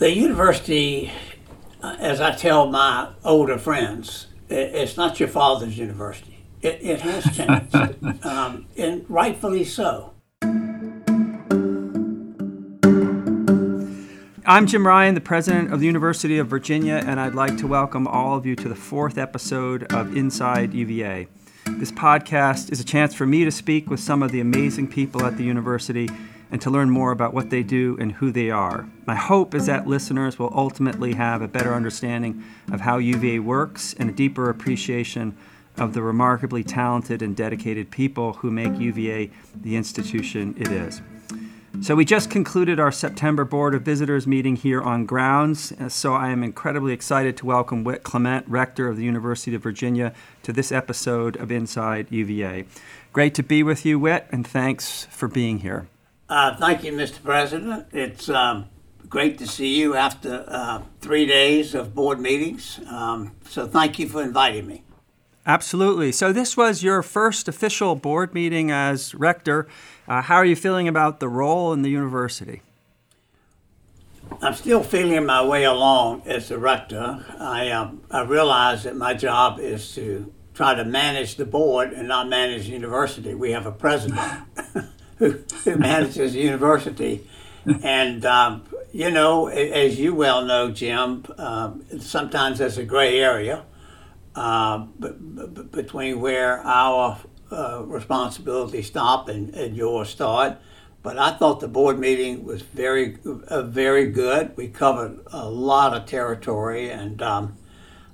The university, uh, as I tell my older friends, it's not your father's university. It, it has changed, um, and rightfully so. I'm Jim Ryan, the president of the University of Virginia, and I'd like to welcome all of you to the fourth episode of Inside UVA. This podcast is a chance for me to speak with some of the amazing people at the university and to learn more about what they do and who they are. My hope is that listeners will ultimately have a better understanding of how UVA works and a deeper appreciation of the remarkably talented and dedicated people who make UVA the institution it is. So, we just concluded our September Board of Visitors meeting here on grounds. Uh, so, I am incredibly excited to welcome Whitt Clement, Rector of the University of Virginia, to this episode of Inside UVA. Great to be with you, Whitt, and thanks for being here. Uh, thank you, Mr. President. It's um, great to see you after uh, three days of board meetings. Um, so, thank you for inviting me. Absolutely. So, this was your first official board meeting as rector. Uh, how are you feeling about the role in the university? I'm still feeling my way along as a rector. I, um, I realize that my job is to try to manage the board and not manage the university. We have a president who, manages the university. And, um, you know, as you well know, Jim, um, sometimes there's a gray area uh, b- b- between where our uh, responsibilities stop and, and yours start. But I thought the board meeting was very, uh, very good. We covered a lot of territory, and um,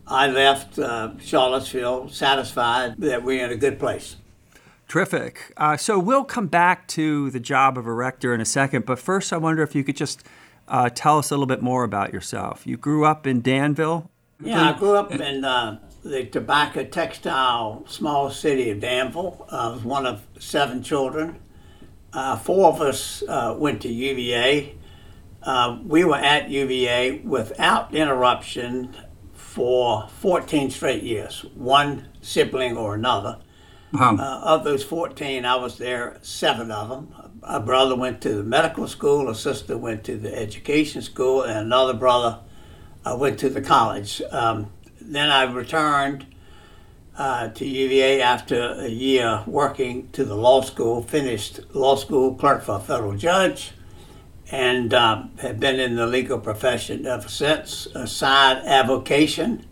I left uh, Charlottesville satisfied that we're in a good place. Terrific. Uh, so we'll come back to the job of a rector in a second, but first I wonder if you could just uh, tell us a little bit more about yourself. You grew up in Danville. Yeah, I grew up in uh, the tobacco textile small city of Danville. I was one of seven children. Uh, four of us uh, went to UVA. Uh, we were at UVA without interruption for 14 straight years, one sibling or another. Uh, of those 14, I was there seven of them. A brother went to the medical school, a sister went to the education school, and another brother uh, went to the college. Um, then I returned uh, to UVA after a year working to the law school, finished law school, clerk for a federal judge, and uh, have been in the legal profession ever since. Side avocation,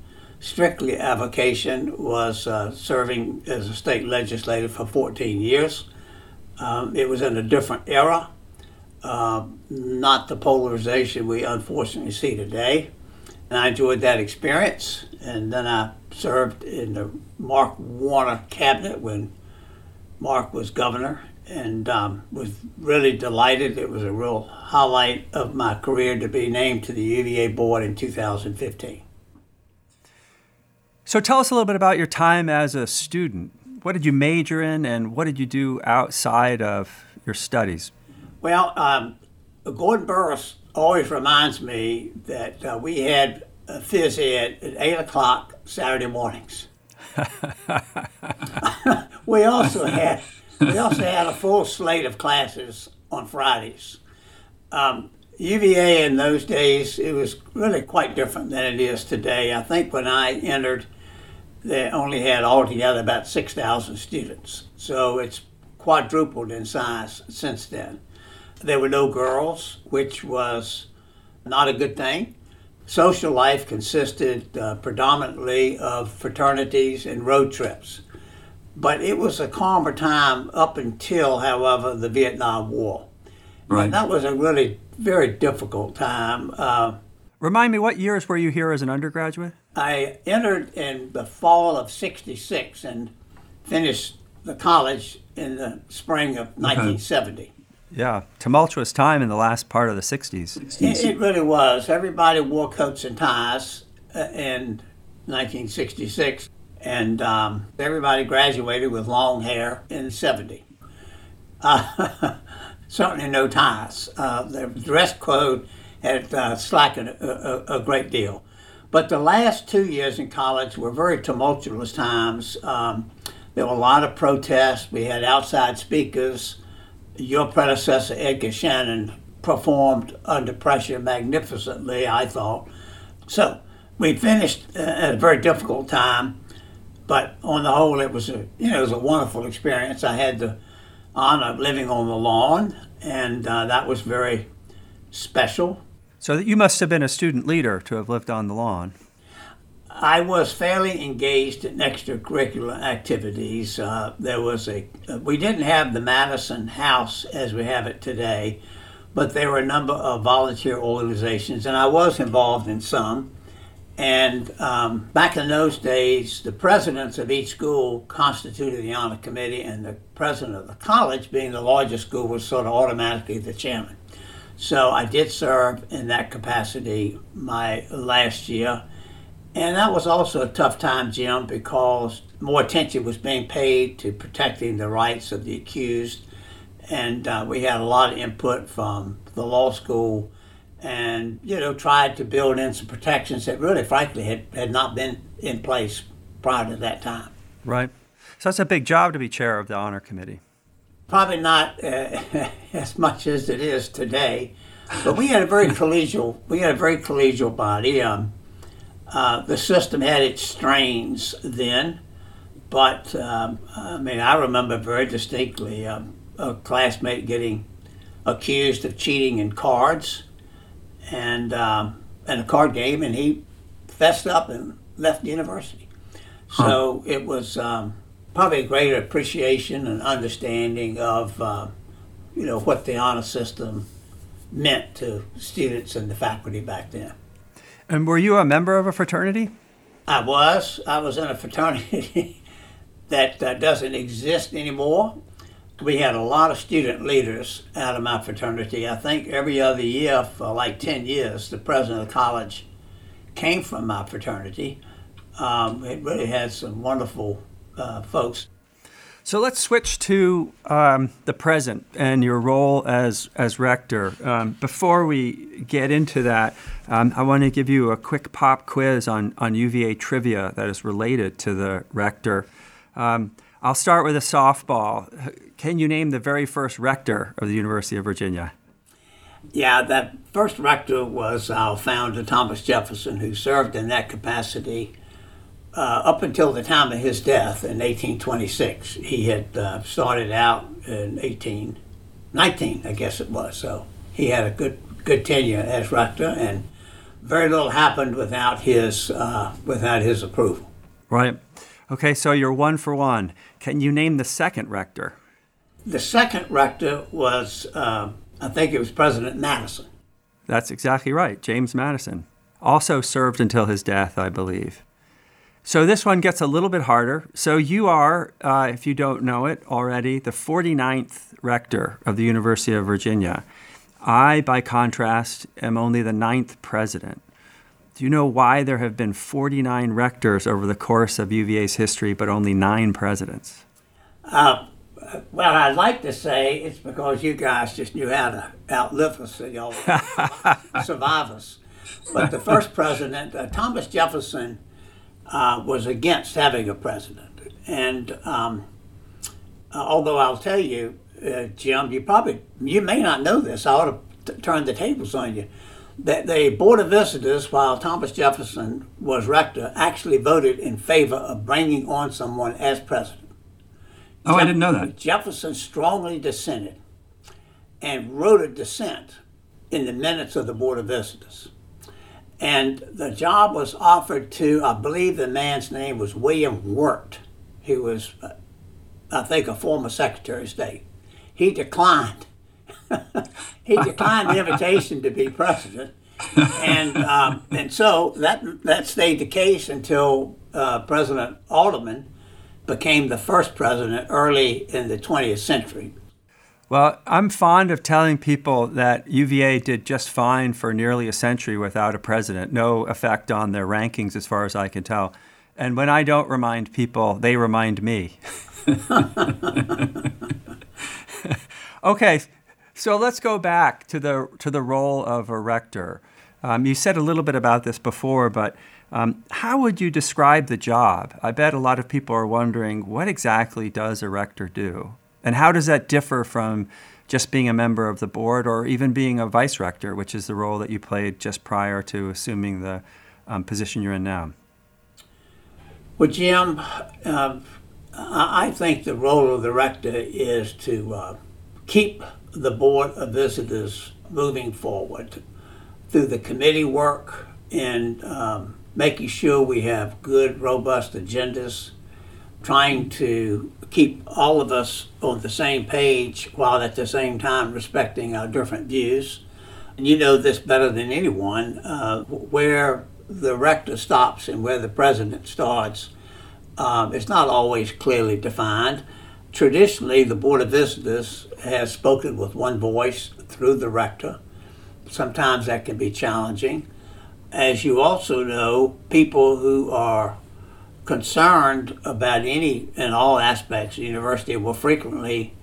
strictly avocation, was uh, serving as a state legislator for 14 years. Um, it was in a different era, uh, not the polarization we unfortunately see today. And I enjoyed that experience. And then I served in the Mark Warner cabinet when Mark was governor and um, was really delighted. It was a real highlight of my career to be named to the UVA board in 2015. So tell us a little bit about your time as a student. What did you major in and what did you do outside of your studies? Well, um, Gordon Burris always reminds me that uh, we had a phys ed at 8 o'clock Saturday mornings. we also had we also had a full slate of classes on Fridays. Um, UVA in those days it was really quite different than it is today. I think when I entered, they only had altogether about six thousand students, so it's quadrupled in size since then. There were no girls, which was not a good thing. Social life consisted uh, predominantly of fraternities and road trips. But it was a calmer time up until, however, the Vietnam War. Right. And that was a really very difficult time. Uh, Remind me, what years were you here as an undergraduate? I entered in the fall of 66 and finished the college in the spring of 1970. Yeah, tumultuous time in the last part of the 60s. It, it really was. Everybody wore coats and ties uh, in 1966, and um, everybody graduated with long hair in 70. Uh, certainly no ties. Uh, the dress code had uh, slackened a, a, a, great deal. But the last two years in college were very tumultuous times. Um, there were a lot of protests. We had outside speakers your predecessor, Edgar Shannon, performed under pressure magnificently, I thought. So we finished uh, at a very difficult time, but on the whole, it was a you know it was a wonderful experience. I had the honor of living on the lawn, and uh, that was very special. So you must have been a student leader to have lived on the lawn. I was fairly engaged in extracurricular activities. Uh, there was a uh, we didn't have the Madison House as we have it today, but there were a number of volunteer organizations, and I was involved in some. And um, back in those days, the presidents of each school constituted the honor committee, and the president of the college, being the largest school, was sort of automatically the chairman. So I did serve in that capacity my last year. And that was also a tough time, Jim, because more attention was being paid to protecting the rights of the accused. And uh, we had a lot of input from the law school and, you know, tried to build in some protections that really, frankly, had, had not been in place prior to that time. Right. So that's a big job to be chair of the honor committee. Probably not uh, as much as it is today, but we had a very collegial, we had a very collegial body. Um, uh, the system had its strains then, but um, I mean, I remember very distinctly um, a classmate getting accused of cheating in cards and um, in a card game, and he fessed up and left the university. So huh. it was um, probably a greater appreciation and understanding of uh, you know what the honor system meant to students and the faculty back then. And were you a member of a fraternity? I was. I was in a fraternity that uh, doesn't exist anymore. We had a lot of student leaders out of my fraternity. I think every other year for like 10 years, the president of the college came from my fraternity. Um, it really had some wonderful uh, folks. So let's switch to um, the present and your role as as rector. Um, before we get into that, um, I want to give you a quick pop quiz on on UVA trivia that is related to the rector. Um, I'll start with a softball. Can you name the very first rector of the University of Virginia? Yeah, that first rector was our founder, Thomas Jefferson, who served in that capacity uh, up until the time of his death in 1826. He had uh, started out in 1819, I guess it was. So he had a good good tenure as rector, and very little happened without his uh, without his approval. Right. Okay, so you're one for one. Can you name the second rector? The second rector was, uh, I think it was President Madison. That's exactly right, James Madison. Also served until his death, I believe. So this one gets a little bit harder. So you are, uh, if you don't know it already, the 49th rector of the University of Virginia. I, by contrast, am only the ninth president. Do you know why there have been 49 rectors over the course of UVA's history, but only nine presidents? Uh, well, I'd like to say it's because you guys just knew how to outlive us, and y'all survive us. But the first president, uh, Thomas Jefferson, uh, was against having a president. And um, uh, although I'll tell you, uh, Jim, you probably you may not know this. I ought to t- turn the tables on you. That the Board of Visitors, while Thomas Jefferson was rector, actually voted in favor of bringing on someone as president. Oh, Jeff- I didn't know that. Jefferson strongly dissented and wrote a dissent in the minutes of the Board of Visitors. And the job was offered to, I believe the man's name was William Wirt. He was, I think, a former Secretary of State. He declined. he declined the invitation to be president. and um, and so that that stayed the case until uh, President Alderman became the first president early in the 20th century. Well, I'm fond of telling people that UVA did just fine for nearly a century without a president, no effect on their rankings as far as I can tell. And when I don't remind people, they remind me. okay, so let's go back to the to the role of a rector. Um, you said a little bit about this before, but um, how would you describe the job? I bet a lot of people are wondering what exactly does a rector do? And how does that differ from just being a member of the board or even being a vice rector, which is the role that you played just prior to assuming the um, position you're in now? Well, Jim, uh, I think the role of the rector is to uh, keep the Board of Visitors moving forward through the committee work and um, making sure we have good, robust agendas, trying to keep all of us on the same page while at the same time respecting our different views. And you know this better than anyone, uh, where the rector stops and where the president starts. Um, it's not always clearly defined. Traditionally, the Board of Visitors has spoken with one voice through the rector. Sometimes that can be challenging. As you also know, people who are concerned about any and all aspects of the university will frequently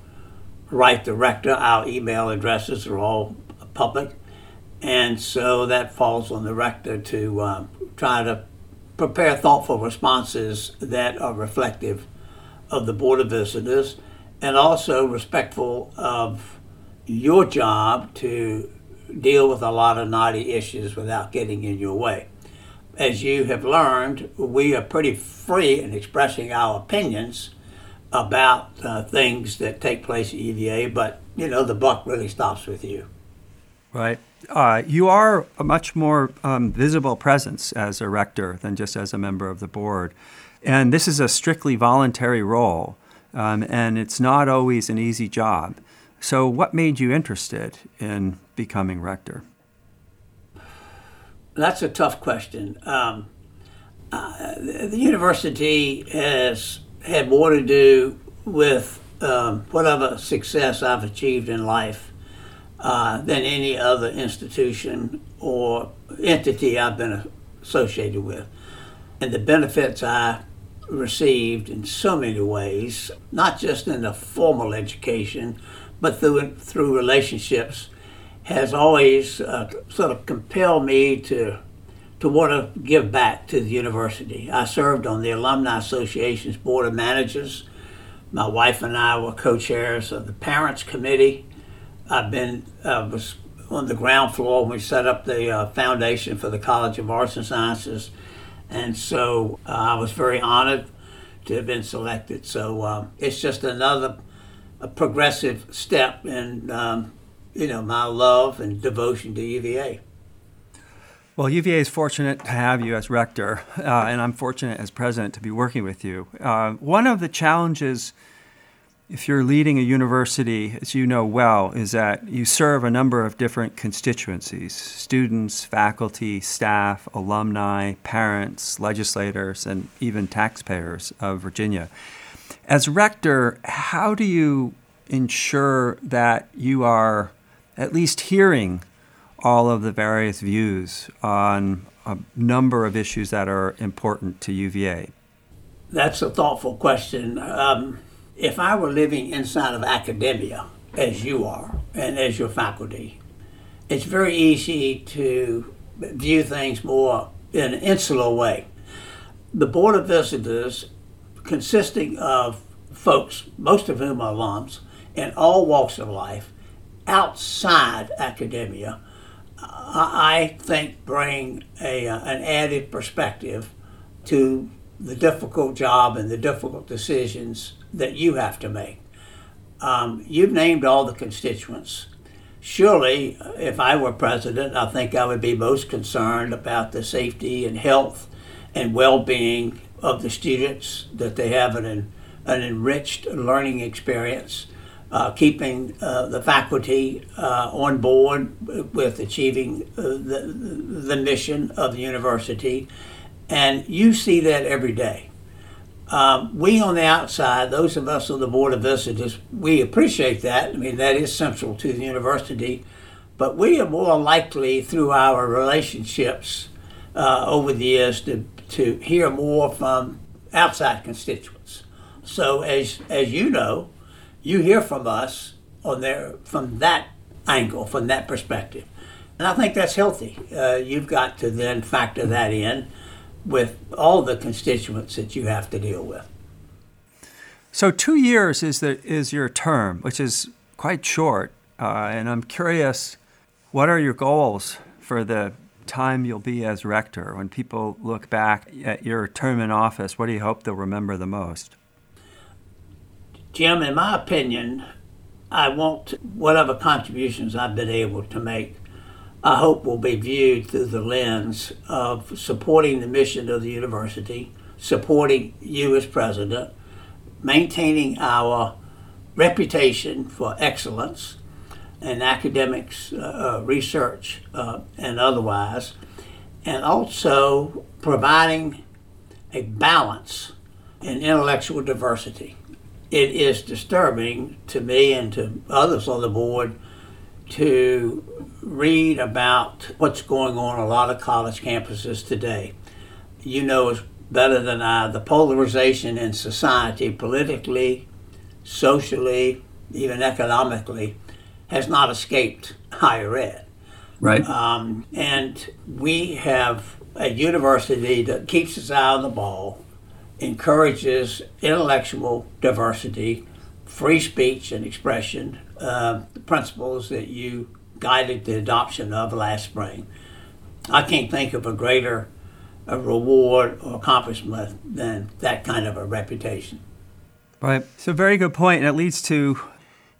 write the rector. Our email addresses are all public. And so that falls on the rector to um, try to prepare thoughtful responses that are reflective of the Board of Visitors and also respectful of your job to deal with a lot of knotty issues without getting in your way. As you have learned, we are pretty free in expressing our opinions about uh, things that take place at UVA, but you know the buck really stops with you. Right. Uh, you are a much more um, visible presence as a rector than just as a member of the board. And this is a strictly voluntary role, um, and it's not always an easy job. So, what made you interested in becoming rector? That's a tough question. Um, uh, the university has had more to do with um, whatever success I've achieved in life uh, than any other institution or entity I've been associated with. And the benefits I received in so many ways, not just in the formal education, but through, through relationships, has always uh, sort of compelled me to to want to give back to the university. I served on the Alumni Association's Board of Managers. My wife and I were co-chairs of the Parents Committee I've been uh, was on the ground floor when we set up the uh, foundation for the College of Arts and Sciences, and so uh, I was very honored to have been selected. So um, it's just another progressive step in um, you know my love and devotion to UVA. Well, UVA is fortunate to have you as rector, uh, and I'm fortunate as president to be working with you. Uh, one of the challenges if you're leading a university, as you know well, is that you serve a number of different constituencies students, faculty, staff, alumni, parents, legislators, and even taxpayers of Virginia. As rector, how do you ensure that you are at least hearing all of the various views on a number of issues that are important to UVA? That's a thoughtful question. Um, if I were living inside of academia, as you are, and as your faculty, it's very easy to view things more in an insular way. The Board of Visitors, consisting of folks, most of whom are alums, in all walks of life, outside academia, I think bring a, uh, an added perspective to the difficult job and the difficult decisions that you have to make. Um, you've named all the constituents. Surely, if I were president, I think I would be most concerned about the safety and health and well being of the students, that they have an, an enriched learning experience, uh, keeping uh, the faculty uh, on board with achieving uh, the, the mission of the university. And you see that every day. Um, we on the outside, those of us on the Board of Visitors, we appreciate that. I mean, that is central to the university. But we are more likely through our relationships uh, over the years to, to hear more from outside constituents. So, as, as you know, you hear from us on there from that angle, from that perspective. And I think that's healthy. Uh, you've got to then factor that in with all the constituents that you have to deal with. So two years is the is your term, which is quite short. uh, and I'm curious, what are your goals for the time you'll be as rector? When people look back at your term in office, what do you hope they'll remember the most? Jim, in my opinion, I want whatever contributions I've been able to make, I hope will be viewed through the lens of supporting the mission of the university, supporting you as president, maintaining our reputation for excellence in academics, uh, uh, research, uh, and otherwise, and also providing a balance in intellectual diversity. It is disturbing to me and to others on the board to read about what's going on a lot of college campuses today. You know better than I the polarization in society, politically, socially, even economically, has not escaped higher ed. Right. Um, and we have a university that keeps its eye on the ball, encourages intellectual diversity, free speech and expression, uh, the principles that you guided the adoption of last spring. I can't think of a greater a reward or accomplishment than that kind of a reputation. Right. So, very good point. And it leads to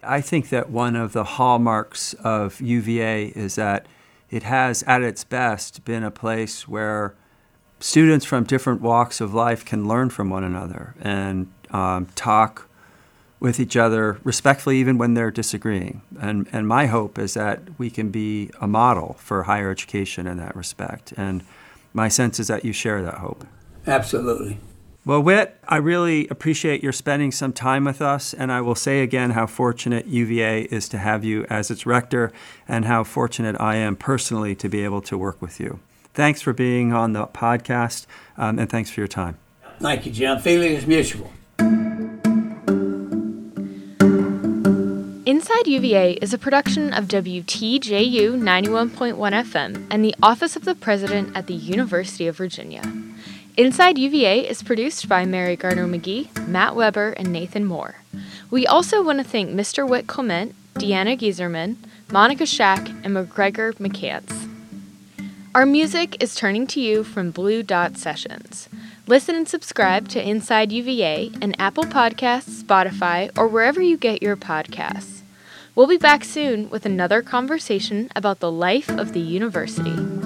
I think that one of the hallmarks of UVA is that it has, at its best, been a place where students from different walks of life can learn from one another and um, talk with each other respectfully, even when they're disagreeing. And, and my hope is that we can be a model for higher education in that respect. And my sense is that you share that hope. Absolutely. Well, Whitt, I really appreciate your spending some time with us, and I will say again how fortunate UVA is to have you as its rector, and how fortunate I am personally to be able to work with you. Thanks for being on the podcast, um, and thanks for your time. Thank you, Jim. Feeling is mutual. Inside UVA is a production of WTJU 91.1 FM and the Office of the President at the University of Virginia. Inside UVA is produced by Mary Gardner McGee, Matt Weber, and Nathan Moore. We also want to thank Mr. Whitt Clement, Deanna Gieserman, Monica Shack, and McGregor McCants. Our music is turning to you from Blue Dot Sessions. Listen and subscribe to Inside UVA and Apple Podcasts, Spotify, or wherever you get your podcasts. We'll be back soon with another conversation about the life of the university.